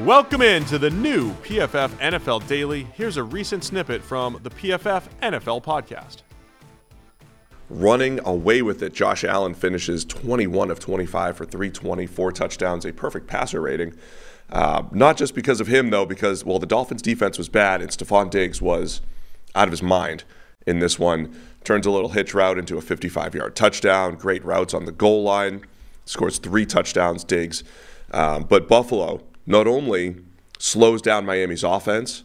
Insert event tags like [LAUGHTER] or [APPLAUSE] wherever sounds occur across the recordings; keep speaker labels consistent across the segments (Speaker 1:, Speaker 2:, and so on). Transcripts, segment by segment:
Speaker 1: Welcome in to the new PFF NFL Daily. Here's a recent snippet from the PFF NFL podcast.
Speaker 2: Running away with it, Josh Allen finishes 21 of 25 for 320, four touchdowns, a perfect passer rating. Uh, not just because of him, though, because, well, the Dolphins' defense was bad, and Stefon Diggs was out of his mind in this one. Turns a little hitch route into a 55 yard touchdown, great routes on the goal line, scores three touchdowns, Diggs. Um, but Buffalo, not only slows down Miami's offense,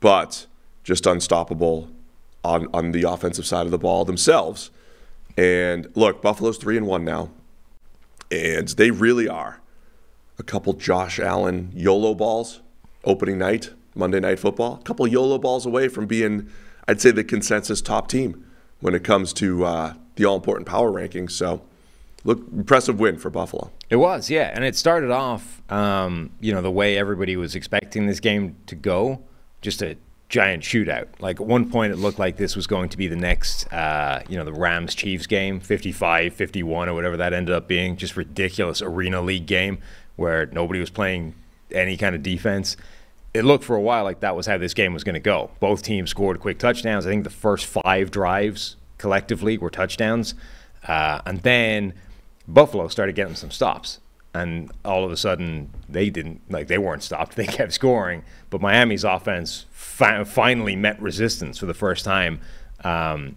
Speaker 2: but just unstoppable on, on the offensive side of the ball themselves. And look, Buffalo's three and one now. And they really are a couple Josh Allen YOLO balls opening night, Monday night football, a couple YOLO balls away from being, I'd say, the consensus top team when it comes to uh, the all important power rankings. So Look, impressive win for Buffalo.
Speaker 3: It was, yeah, and it started off, um, you know, the way everybody was expecting this game to go, just a giant shootout. Like at one point, it looked like this was going to be the next, uh, you know, the Rams Chiefs game, 55, 51, or whatever that ended up being. Just ridiculous arena league game where nobody was playing any kind of defense. It looked for a while like that was how this game was going to go. Both teams scored quick touchdowns. I think the first five drives collectively were touchdowns, uh, and then Buffalo started getting some stops. And all of a sudden, they didn't like they weren't stopped. [LAUGHS] They kept scoring, but Miami's offense fi- finally met resistance for the first time um,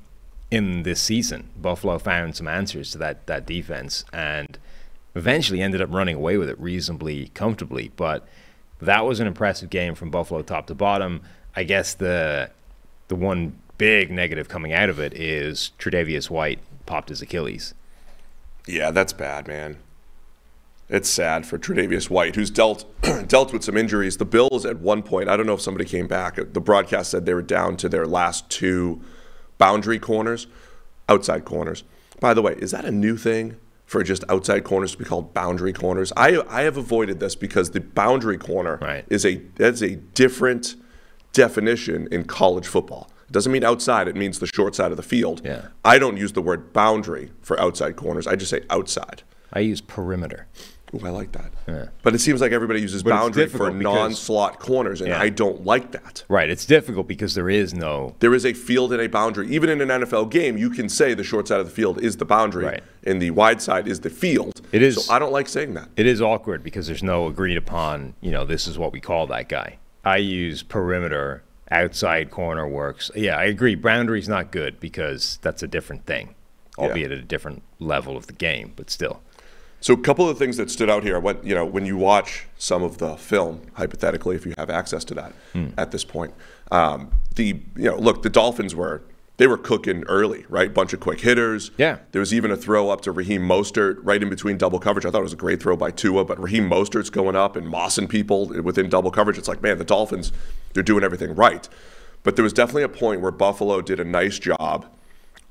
Speaker 3: in this season. Buffalo found some answers to that that defense, and eventually ended up running away with it reasonably comfortably. But that was an impressive game from Buffalo top to bottom. I guess the the one big negative coming out of it is Tre'Davious White popped his Achilles.
Speaker 2: Yeah, that's bad, man. It's sad for Tre'Davious White, who's dealt [CLEARS THROAT] dealt with some injuries. The Bills at one point, I don't know if somebody came back. The broadcast said they were down to their last two boundary corners, outside corners. By the way, is that a new thing for just outside corners to be called boundary corners? I I have avoided this because the boundary corner
Speaker 3: right.
Speaker 2: is a that's a different definition in college football. It doesn't mean outside, it means the short side of the field.
Speaker 3: Yeah.
Speaker 2: I don't use the word boundary for outside corners. I just say outside.
Speaker 3: I use perimeter.
Speaker 2: Ooh, I like that.
Speaker 3: Yeah.
Speaker 2: But it seems like everybody uses
Speaker 3: But
Speaker 2: boundary for non-slot corners, and
Speaker 3: Yeah.
Speaker 2: I don't like that.
Speaker 3: Right. It's difficult because there is no.
Speaker 2: There is a field and a boundary. Even in an NFL game, you can say the short side of the field is the boundary,
Speaker 3: Right.
Speaker 2: and the wide side is the field.
Speaker 3: It is-
Speaker 2: So I don't like saying that.
Speaker 3: It is awkward because there's no agreed upon. You know, this is what we call that guy. I use perimeter. Outside corner works. Yeah, I agree. Boundary's not good because that's a different thing, albeit at a different level of the game, but still.
Speaker 2: So a couple of things that stood out here. What you know, when you watch some of the film, hypothetically, if you have access to that
Speaker 3: Hmm.
Speaker 2: at this point, um, the you know, look, the Dolphins were they were cooking early, right? Bunch of quick hitters.
Speaker 3: Yeah.
Speaker 2: There was even a throw up to Raheem Mostert right in between double coverage. I thought it was a great throw by Tua, but Raheem Mostert's going up and mossing people within double coverage. It's like, man, the Dolphins, they're doing everything right. But there was definitely a point where Buffalo did a nice job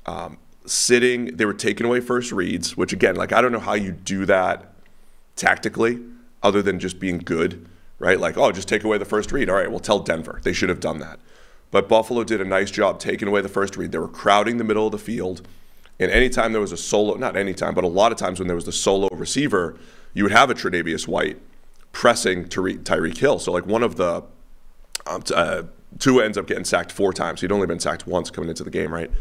Speaker 2: um, sitting. They were taking away first reads, which again, like I don't know how you do that tactically, other than just being good, right? Like, oh, just take away the first read. All right, well, tell Denver they should have done that. But Buffalo did a nice job taking away the first read. They were crowding the middle of the field. And anytime there was a solo, not anytime, but a lot of times when there was the solo receiver, you would have a Tre'Davious White pressing Tyre- Tyreek Hill. So, like one of the um, uh, Tua ends up getting sacked four times. He'd only been sacked once coming into the game, right?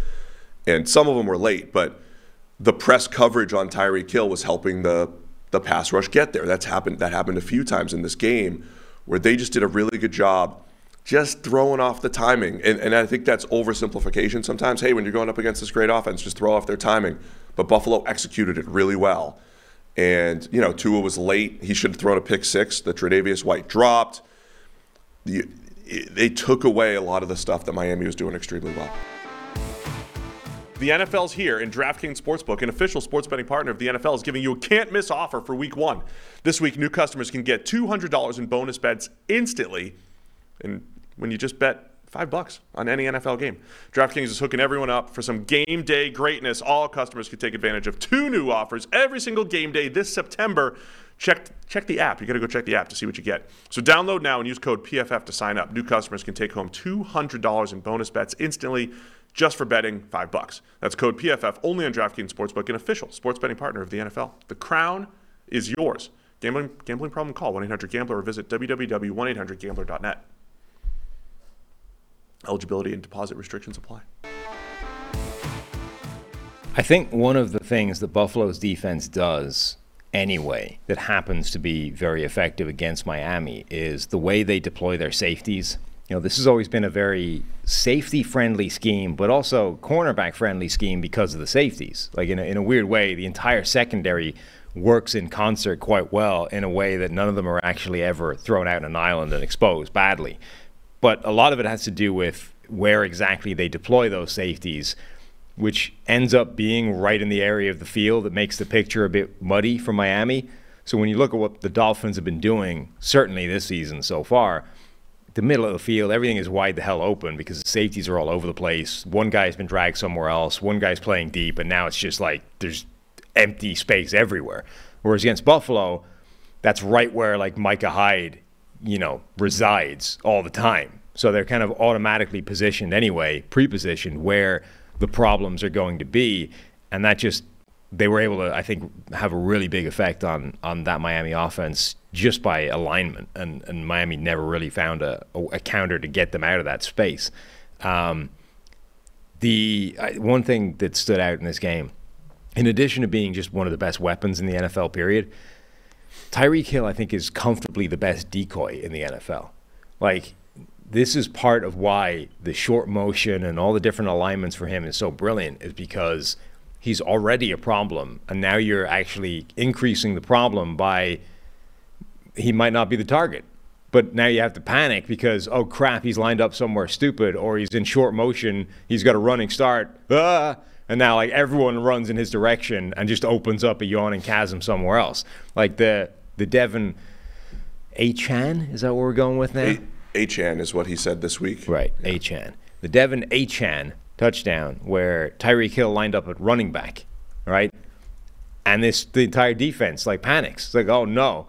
Speaker 2: And some of them were late, but the press coverage on Tyreek Hill was helping the the pass rush get there. That's happened. That happened a few times in this game, where they just did a really good job, just throwing off the timing. And, and I think that's oversimplification sometimes. Hey, when you're going up against this great offense, just throw off their timing. But Buffalo executed it really well. And you know, Tua was late. He should have thrown a pick six. The Tre'Davious White dropped. The, they took away a lot of the stuff that Miami was doing extremely well.
Speaker 1: The NFL's here, and DraftKings Sportsbook, an official sports betting partner of the NFL, is giving you a can't miss offer for week one. This week, new customers can get $200 in bonus bets instantly. And when you just bet five bucks on any NFL game, DraftKings is hooking everyone up for some game day greatness. All customers can take advantage of two new offers every single game day this September. Check check the app. You got to go check the app to see what you get. So download now and use code PFF to sign up. New customers can take home $200 in bonus bets instantly just for betting five bucks. That's code PFF only on DraftKings Sportsbook, an official sports betting partner of the NFL. The crown is yours. Gambling, gambling problem? Call 1-800-GAMBLER or visit www.1800gambler.net. Eligibility and deposit restrictions apply.
Speaker 3: I think one of the things that Buffalo's defense does anyway that happens to be very effective against Miami is the way they deploy their safeties you know, this has always been a very safety friendly scheme, but also cornerback friendly scheme because of the safeties. Like, in a, in a weird way, the entire secondary works in concert quite well in a way that none of them are actually ever thrown out on an island and exposed badly. But a lot of it has to do with where exactly they deploy those safeties, which ends up being right in the area of the field that makes the picture a bit muddy for Miami. So when you look at what the Dolphins have been doing, certainly this season so far, the middle of the field, everything is wide the hell open because the safeties are all over the place. One guy's been dragged somewhere else. One guy's playing deep, and now it's just like there's empty space everywhere. Whereas against Buffalo, that's right where like Micah Hyde, you know, resides all the time. So they're kind of automatically positioned anyway, pre-positioned where the problems are going to be, and that just they were able to, I think, have a really big effect on on that Miami offense just by alignment, and, and Miami never really found a, a counter to get them out of that space. Um, the one thing that stood out in this game, in addition to being just one of the best weapons in the NFL, period, Tyreek Hill, I think, is comfortably the best decoy in the NFL. Like, this is part of why the short motion and all the different alignments for him is so brilliant, is because he's already a problem, and now you're actually increasing the problem by he might not be the target. But now you have to panic because, oh crap, he's lined up somewhere stupid or he's in short motion, he's got a running start. Ah! And now, like, everyone runs in his direction and just opens up a yawning chasm somewhere else. Like the, the De'Von Achane, is that what we're going with now?
Speaker 2: Achan is what he said this week.
Speaker 3: Right, yeah. Achane. The De'Von Achan touchdown where Tyreek Hill lined up at running back, right? And this the entire defense like panics. It's like, oh no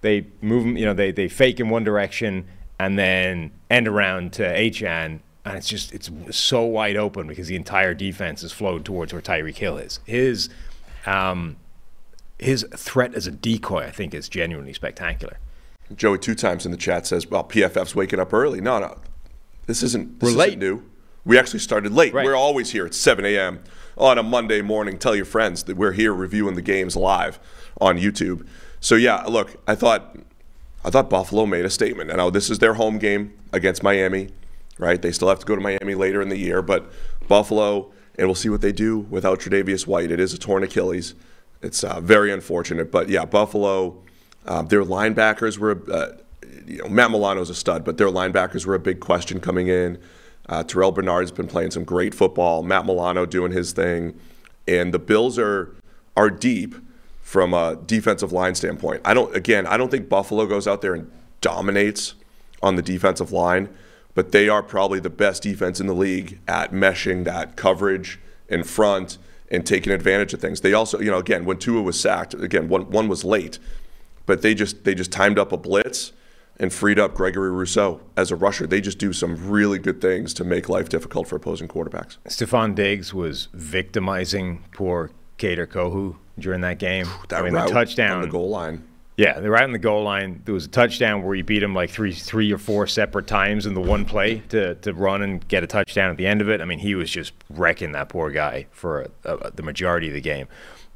Speaker 3: they move him, you know, they, they fake in one direction and then end around to Achane. And it's just, it's so wide open because the entire defense is flowed towards where Tyreek Hill is. His, um, his threat as a decoy, I think, is genuinely spectacular.
Speaker 2: Joey, two times in the chat says, well, PFF's waking up early. No, no. This isn't, this
Speaker 3: We're late.
Speaker 2: Isn't new. We actually started late.
Speaker 3: Right.
Speaker 2: We're always here at 7 a.m. on a Monday morning. Tell your friends that we're here reviewing the games live on YouTube. So yeah, look, I thought I thought Buffalo made a statement. And now this is their home game against Miami, right? They still have to go to Miami later in the year, but Buffalo, and we'll see what they do without Tre'Davious White. It is a torn Achilles. It's uh, very unfortunate, but yeah, Buffalo. Uh, their linebackers were, uh, you know, Matt Milano's a stud, but their linebackers were a big question coming in. Uh, Terrel Bernard's been playing some great football. Matt Milano doing his thing, and the Bills are are deep from a defensive line standpoint. I don't again, I don't think Buffalo goes out there and dominates on the defensive line, but they are probably the best defense in the league at meshing that coverage in front and taking advantage of things. They also, you know, again, when Tua was sacked, again, one one was late, but they just they just timed up a blitz and freed up Gregory Rousseau as a rusher. They just do some really good things to make life difficult for opposing quarterbacks.
Speaker 3: Stefon Diggs was victimizing poor Kader Kohou during that game.
Speaker 2: That
Speaker 3: I mean,
Speaker 2: the
Speaker 3: touchdown
Speaker 2: on the goal line.
Speaker 3: Yeah, they were out on the goal line. There was a touchdown where he beat him like three, three or four separate times in the one play to, to run and get a touchdown at the end of it. I mean, he was just wrecking that poor guy for uh, uh, the majority of the game.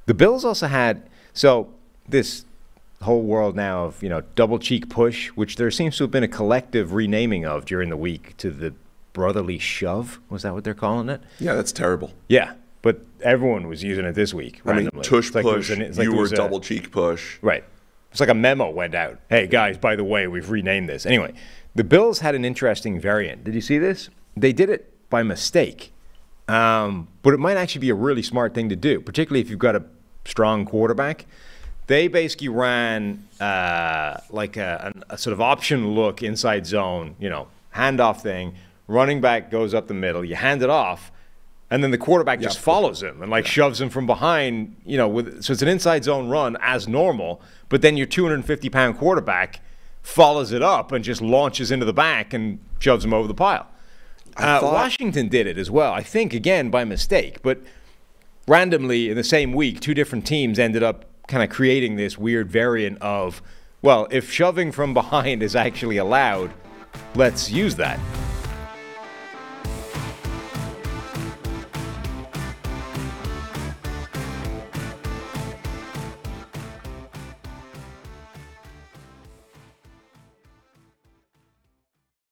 Speaker 3: The Bills also had so this whole world now of you know double cheek push, which there seems to have been a collective renaming of during the week to the brotherly shove. Was that what they're calling it?
Speaker 2: Yeah, that's terrible.
Speaker 3: Yeah, but everyone was using it this week.
Speaker 2: I mean, tush
Speaker 3: It's like
Speaker 2: push.
Speaker 3: an- it's like
Speaker 2: you were
Speaker 3: a-
Speaker 2: double cheek push.
Speaker 3: Right. It's like a memo went out. Hey guys, by the way, we've renamed this. Anyway, the Bills had an interesting variant. Did you see this? They did it by mistake, um, but it might actually be a really smart thing to do, particularly if you've got a strong quarterback. They basically ran uh, like a, a sort of option look inside zone, you know, handoff thing. Running back goes up the middle. You hand it off, and then the quarterback just follows him and like shoves him from behind. You know, with so it's an inside zone run as normal, but then your 250 pound quarterback follows it up and just launches into the back and shoves him over the pile. Uh,
Speaker 2: thought-
Speaker 3: Washington did it as well, I think, again by mistake, but randomly in the same week, two different teams ended up kind of creating this weird variant of, well, if shoving from behind is actually allowed, let's use that.